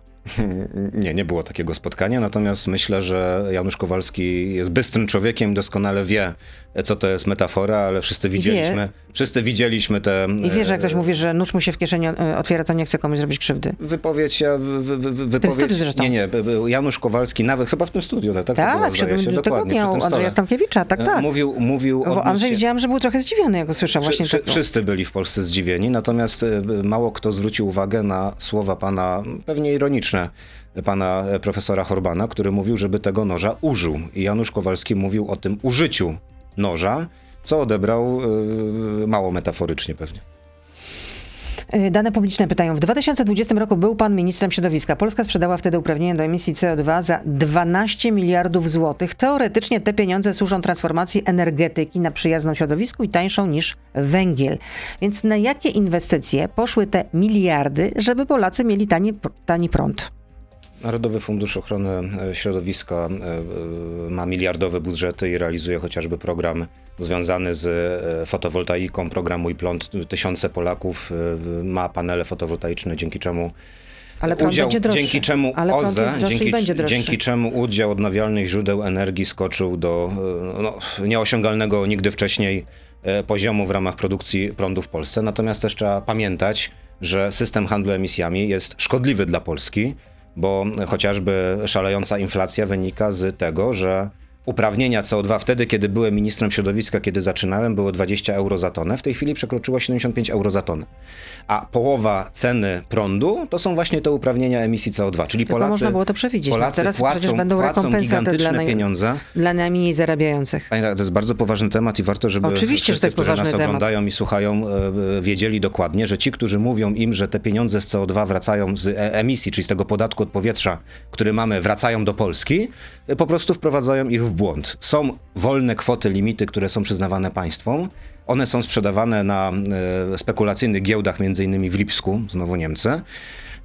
[laughs] Nie, nie było takiego spotkania, natomiast myślę, że Janusz Kowalski jest bystrym człowiekiem, doskonale wie, co to jest metafora, ale wszyscy widzieliśmy, wszyscy widzieliśmy te... I wie, że jak ktoś e, mówi, że nóż mu się w kieszeni e, otwiera, to nie chce komuś zrobić krzywdy. Wypowiedź, ja, wy, wy, wy- wypowiedź... studiu. Nie, nie, Janusz Kowalski, nawet chyba w tym studiu, no, tak? było, Tak, się, dokładnie, przy tym Andrzeja. Stankiewicza, tak, E, tak. Mówił, mówił Bo Andrzej widziałam, że był trochę zdziwiony, jak usłyszał właśnie Wszy-. Wszyscy byli w Polsce zdziwieni, natomiast mało kto zwrócił uwagę na słowa pana, pewnie ironiczne, pana profesora Horbana, który mówił, żeby tego noża użył. I Janusz Kowalski mówił o tym użyciu noża, co odebrał e, mało metaforycznie pewnie. Y, Dane publiczne pytają. W 2020 roku był pan ministrem środowiska. Polska sprzedała wtedy uprawnienia do emisji CO2 za 12 miliardów złotych. Teoretycznie te pieniądze służą transformacji energetyki na przyjazną środowisku i tańszą niż węgiel. Więc na jakie inwestycje poszły te miliardy, żeby Polacy mieli tani, tani prąd? Narodowy Fundusz Ochrony e, Środowiska e, e, ma miliardowe budżety i realizuje chociażby program związany z fotowoltaiką, program Mój Prąd. Tysiące Polaków ma panele fotowoltaiczne, dzięki czemu Ale udział, dzięki czemu Ale OZE, dzięki, dzięki czemu udział odnawialnych źródeł energii skoczył do no, nieosiągalnego nigdy wcześniej poziomu w ramach produkcji prądu w Polsce. Natomiast też trzeba pamiętać, że system handlu emisjami jest szkodliwy dla Polski, bo chociażby szalejąca inflacja wynika z tego, że uprawnienia CO2 wtedy, kiedy byłem ministrem środowiska, kiedy zaczynałem, było 20 euro za tonę. W tej chwili przekroczyło 75 euro za tonę. A połowa ceny prądu to są właśnie te uprawnienia emisji CO2. Czyli Tylko Polacy, można było to przewidzieć. Polacy teraz płacą, będą płacą dla, gigantyczne naj... pieniądze. dla najmniej zarabiających. Pani to jest bardzo poważny temat i warto, żeby Oczywiście, że wszyscy, to jest którzy nas temat. oglądają i słuchają, e, wiedzieli dokładnie, że ci, którzy mówią im, że te pieniądze z CO2 wracają z e- emisji, czyli z tego podatku od powietrza, który mamy, wracają do Polski, e, po prostu wprowadzają ich w błąd. Są wolne kwoty, limity, które są przyznawane państwom. One są sprzedawane na e, spekulacyjnych giełdach, między innymi w Lipsku, znowu Niemcy.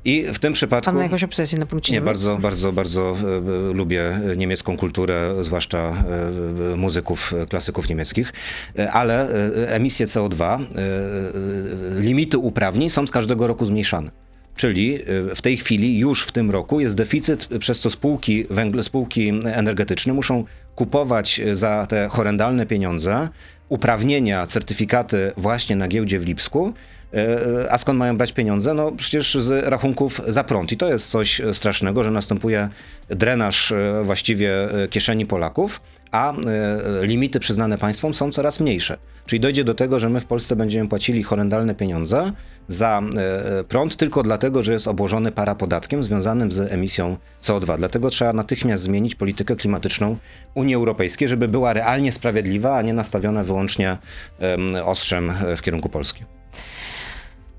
I w tym przypadku... Pan ma jakąś obsesję na punkcie Nie, bardzo, bardzo, bardzo e, e, lubię niemiecką kulturę, zwłaszcza e, e, muzyków, klasyków niemieckich, E, ale emisje CO2, e, e, limity uprawnień są z każdego roku zmniejszane. Czyli w tej chwili, już w tym roku jest deficyt, przez co spółki, węgle, spółki energetyczne muszą kupować e, za te horrendalne pieniądze uprawnienia, certyfikaty właśnie na giełdzie w Lipsku, E, A skąd mają brać pieniądze? No przecież z rachunków za prąd. I to jest coś strasznego, że następuje drenaż e, właściwie e, kieszeni Polaków, a e, limity przyznane państwom są coraz mniejsze. Czyli dojdzie do tego, że my w Polsce będziemy płacili horrendalne pieniądze za e, prąd tylko dlatego, że jest obłożony parapodatkiem związanym z emisją CO2. Dlatego trzeba natychmiast zmienić politykę klimatyczną Unii Europejskiej, żeby była realnie sprawiedliwa, a nie nastawiona wyłącznie em, ostrzem e, w kierunku Polski.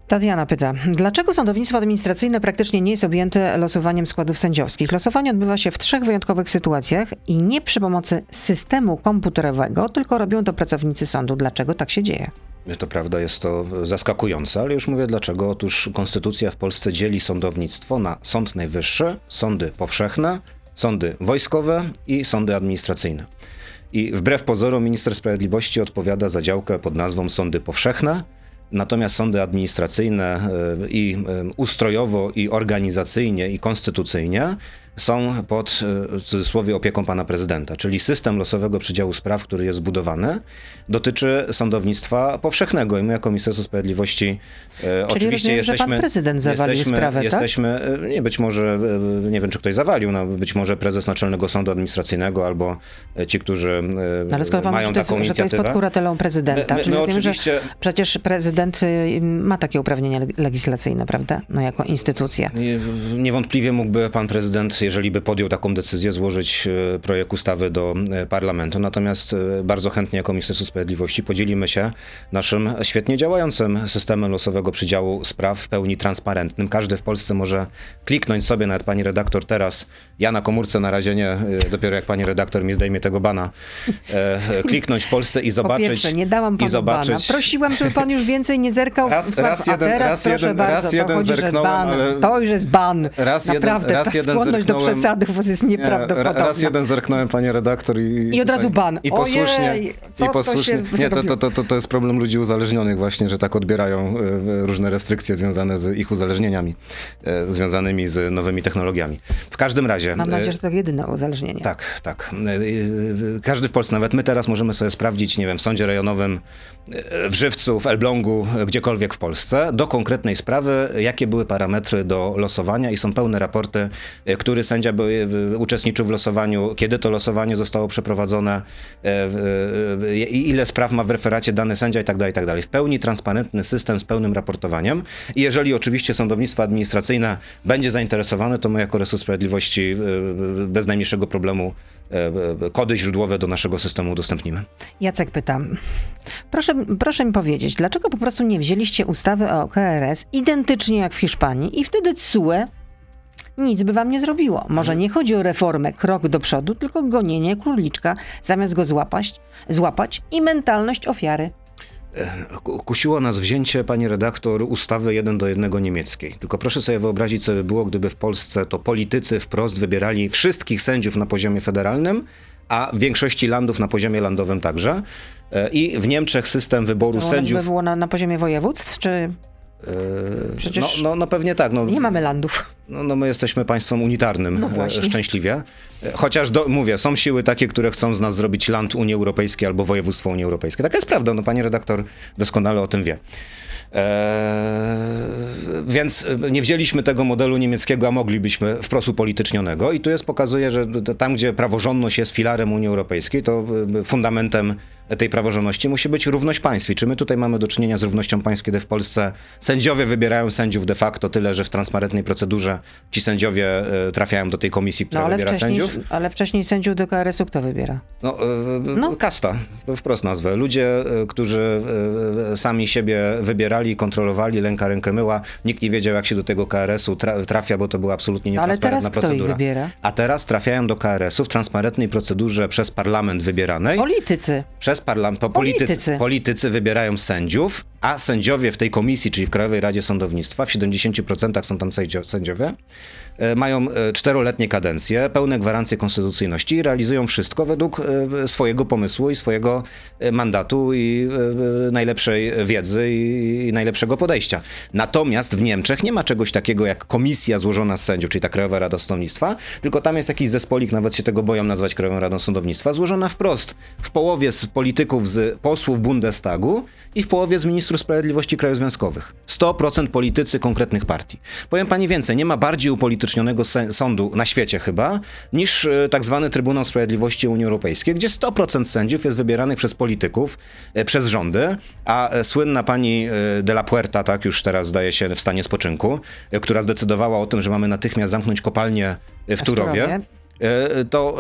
Tatiana pyta, dlaczego sądownictwo administracyjne praktycznie nie jest objęte losowaniem składów sędziowskich? Losowanie odbywa się w trzech wyjątkowych sytuacjach i nie przy pomocy systemu komputerowego, tylko robią to pracownicy sądu. Dlaczego tak się dzieje? To prawda, jest to zaskakujące, ale już mówię dlaczego. Otóż konstytucja w Polsce dzieli sądownictwo na Sąd Najwyższy, sądy powszechne, sądy wojskowe i sądy administracyjne. I wbrew pozorom minister sprawiedliwości odpowiada za działkę pod nazwą sądy powszechne, natomiast sądy administracyjne y, i y, ustrojowo, i organizacyjnie, i konstytucyjnie są pod y, w cudzysłowie opieką pana prezydenta, czyli system losowego przydziału spraw, który jest zbudowany, dotyczy sądownictwa powszechnego i my jako Ministerstwo Sprawiedliwości e, oczywiście rozumiem, że jesteśmy... pan prezydent zawalił jesteśmy, sprawę, tak? jesteśmy, e, nie być może, e, nie wiem czy ktoś zawalił, no, być może prezes Naczelnego Sądu Administracyjnego albo e, ci, którzy e, No Ale skoro pan mają mówi, że taką jest, że to jest pod inicjatywę. kuratelą prezydenta, My- my- czyli my rozumiem, oczywiście- że przecież prezydent y, ma takie uprawnienia leg- legislacyjne, prawda? No jako instytucja. Nie- Niewątpliwie mógłby pan prezydent, jeżeli by podjął taką decyzję, złożyć e, projekt ustawy do e, parlamentu. Natomiast e, bardzo chętnie jako Ministerstwo Sprawiedliwości podzielimy się naszym świetnie działającym systemem losowego przydziału spraw w pełni transparentnym. Każdy w Polsce może kliknąć sobie, nawet pani redaktor teraz, ja na komórce na razie nie, dopiero jak pani redaktor mi zdejmie tego bana, kliknąć w Polsce i zobaczyć. pierwsze, nie dałam i panu zobaczyć, bana. Prosiłam, żeby pan już więcej nie zerkał Raz- w raz jeden- teraz, raz jeden- bardzo, raz jeden zerknąłem, ale- To już jest ban. Raz jeden- Naprawdę, raz ta jeden skłonność do zerknąłem- przesadów jest Nie, nieprawdopodobna. Raz jeden zerknąłem, panie redaktor i... I od razu ban. I posłusznie, Ojej, i to posłusznie. się nie, to, to, to, to, to jest problem ludzi uzależnionych właśnie, że tak odbierają e, różne restrykcje związane z ich uzależnieniami, e, związanymi z nowymi technologiami. W każdym razie... Mam e, nadzieję, że to jedyne uzależnienie. tak, tak. E, e, Każdy w Polsce, nawet my teraz możemy sobie sprawdzić, nie wiem, w sądzie rejonowym e, w Żywcu, w Elblągu, e, gdziekolwiek w Polsce, do konkretnej sprawy, jakie były parametry do losowania i są pełne raporty, e, sędzia by, e, uczestniczył w losowaniu, kiedy to losowanie zostało przeprowadzone, e, e, ile spraw ma w referacie dany sędzia i tak dalej, i tak dalej. W pełni transparentny system z pełnym raportowaniem i jeżeli oczywiście sądownictwo administracyjne będzie zainteresowane, to my jako Resort Sprawiedliwości e, bez najmniejszego problemu kody źródłowe do naszego systemu udostępnimy. Jacek pytam. Proszę, proszę mi powiedzieć, dlaczego po prostu nie wzięliście ustawy o KRS identycznie jak w Hiszpanii i wtedy CUE nic by wam nie zrobiło. Może nie chodzi o reformę krok do przodu, tylko gonienie króliczka zamiast go złapać, złapać i mentalność ofiary. Ku- Kusiło nas wzięcie, pani redaktor, ustawy jeden do jednego niemieckiej. Tylko proszę sobie wyobrazić, co by było, gdyby w Polsce to politycy wprost wybierali wszystkich sędziów na poziomie federalnym, a w większości landów na poziomie landowym także. E, I w Niemczech system wyboru To nas by sędziów było na, na poziomie województw, czy Przecież- no, no, no pewnie tak. No, Nie mamy landów. no, no my jesteśmy państwem unitarnym, No e, właśnie. szczęśliwie. E, Chociaż, do, mówię, są siły takie, które chcą z nas zrobić land Unii Europejskiej albo województwo Unii Europejskiej. Taka jest prawda, no pani redaktor doskonale o tym wie. Eee, więc e, nie wzięliśmy tego modelu niemieckiego, a moglibyśmy wprost upolitycznionego i tu jest pokazuje, że tam, gdzie praworządność jest filarem Unii Europejskiej, to e, fundamentem tej praworządności musi być równość państw. I czy my tutaj mamy do czynienia z równością państw, kiedy w Polsce sędziowie wybierają sędziów de facto tyle, że w transparentnej procedurze ci sędziowie e, trafiają do tej komisji, No która ale wybiera sędziów? ale wcześniej sędziów do KRS-u kto wybiera? No, e, No. kasta, to wprost nazwę. Ludzie, e, którzy sami siebie wybierali, kontrolowali, ręka rękę myła. Nikt nie wiedział, jak się do tego KRS-u tra- trafia, bo to była absolutnie No, ale nietransparentna ich procedura. A teraz trafiają do KRS-u w transparentnej procedurze przez parlament wybieranej. Politycy. Przez parlament, to politycy, Politycy. politycy wybierają sędziów, a sędziowie w tej komisji, czyli w Krajowej Radzie Sądownictwa, w 70% są tam sędzio- sędziowie, mają e, czteroletnie kadencje, pełne gwarancje konstytucyjności i realizują wszystko według e, swojego pomysłu i swojego e, mandatu i e, najlepszej wiedzy i, najlepszego podejścia. Natomiast w Niemczech nie ma czegoś takiego jak komisja złożona z sędziów, czyli ta Krajowa Rada Sądownictwa, tylko tam jest jakiś zespolik, nawet się tego boją nazwać Krajową Radą Sądownictwa, złożona wprost w połowie z polityków, z posłów Bundestagu i w połowie z ministrów sprawiedliwości krajów związkowych. 100% politycy konkretnych partii. Powiem pani więcej, nie ma bardziej upolitycznionego sądu na świecie chyba, niż e, tak zwany Trybunał Sprawiedliwości Unii Europejskiej, gdzie 100% sędziów jest wybieranych przez polityków, e, przez rządy, a e, słynna pani de la Puerta, tak już teraz zdaje się w stanie spoczynku, która zdecydowała o tym, że mamy natychmiast zamknąć kopalnię w W Turowie. Turowie. E, to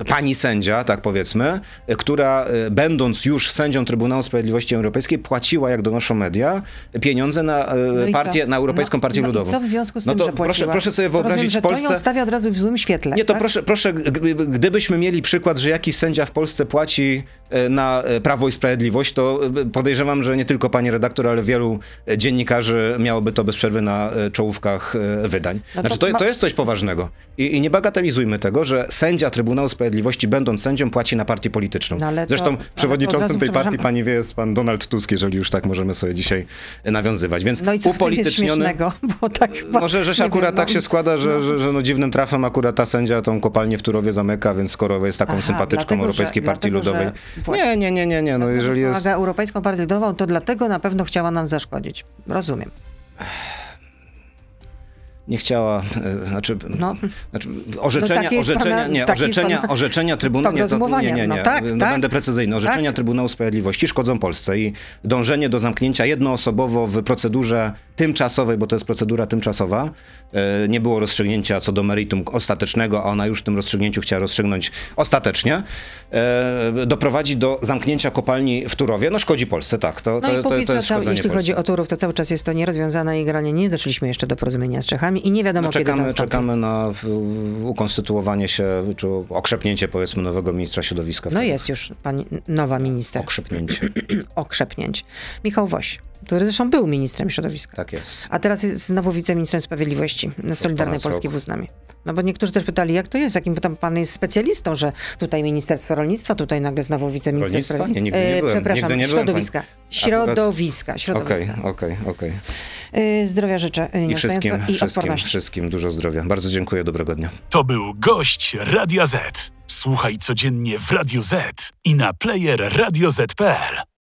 e, pani sędzia, tak powiedzmy, e, która będąc już sędzią Trybunału Sprawiedliwości Europejskiej płaciła, jak donoszą media, pieniądze na No partię, na Europejską no, Partię no Ludową. Co w związku z No tym, to że proszę, proszę sobie wyobrazić Rozumiem, że Polsce... To ją stawia od razu w złym świetle. Nie, to tak? proszę, proszę, gdyby- gdybyśmy mieli przykład, że jakiś sędzia w Polsce płaci na Prawo i Sprawiedliwość, to podejrzewam, że nie tylko pani redaktor, ale wielu dziennikarzy miałoby to bez przerwy na czołówkach wydań. No to Znaczy, to, to jest coś poważnego. I, I nie bagatelizujmy tego, że sędzia Trybunału Sprawiedliwości, będąc sędzią, płaci na partię polityczną. No to- Zresztą przewodniczącym tej partii, pani wie, jest pan Donald Tusk, jeżeli już tak możemy sobie dzisiaj nawiązywać. Więc No i co upolityczniony... [laughs] Bo tak Może, że się akurat wiem, tak no. się składa, że, że, że no dziwnym trafem akurat ta sędzia tą kopalnię w Turowie zamyka, więc skoro jest taką Aha, sympatyczką dlatego, Europejskiej że- Partii dlatego, Ludowej. że Nie, nie, nie, nie, nie. No jeżeli jest. Europejską Partię Ludową, to dlatego na pewno chciała nam zaszkodzić. Rozumiem. Nie chciała, e, znaczy, No. znaczy orzeczenia, taki jest orzeczenia, pana- nie, jest orzeczenia, pana orzeczenia Trybunału, nie, to, nie, nie, nie, No tak, no tak. będę precyzyjny, orzeczenia Tak. Trybunału Sprawiedliwości szkodzą Polsce i dążenie do zamknięcia jednoosobowo w procedurze tymczasowej, bo to jest procedura tymczasowa, e, nie było rozstrzygnięcia co do meritum ostatecznego, a ona już w tym rozstrzygnięciu chciała rozstrzygnąć ostatecznie, e, doprowadzi do zamknięcia kopalni w Turowie, no szkodzi Polsce, tak, to, No to, i to, to jest cały, jeśli chodzi Polsce. o Turów, to cały czas jest to nierozwiązane igranie. Nie doszliśmy jeszcze do porozumienia z Czechami i nie wiadomo, No, kiedy czekamy, nastąpi. czekamy na ukonstytuowanie się, czy okrzepnięcie powiedzmy nowego ministra środowiska. No jest już pani nowa minister. Okrzepnięcie, [clears throat] Okrzepnięć. Michał Woś, który zresztą był ministrem środowiska. tak jest. A teraz jest znowu wiceministrem sprawiedliwości na Solidarnej ponad Polski rok. w Uznamie. No bo niektórzy też pytali, jak to jest, jakim tam pan jest specjalistą, że tutaj Ministerstwo Rolnictwa, tutaj nagle znowu wiceminister Rolnictwa? sprawiedliwości. Nie, nigdy nie byłem. Przepraszam, Nigdy nie byłem, środowiska. pani- Środowiska, Okej, środowiska. okej, okej. Y, Zdrowia życzę y, I wszystkim, i wszystkim, odporności. wszystkim dużo zdrowia. Bardzo dziękuję, dobrego dnia. To był gość Radia Z. Słuchaj codziennie w Radio Z i na player radioz.pl.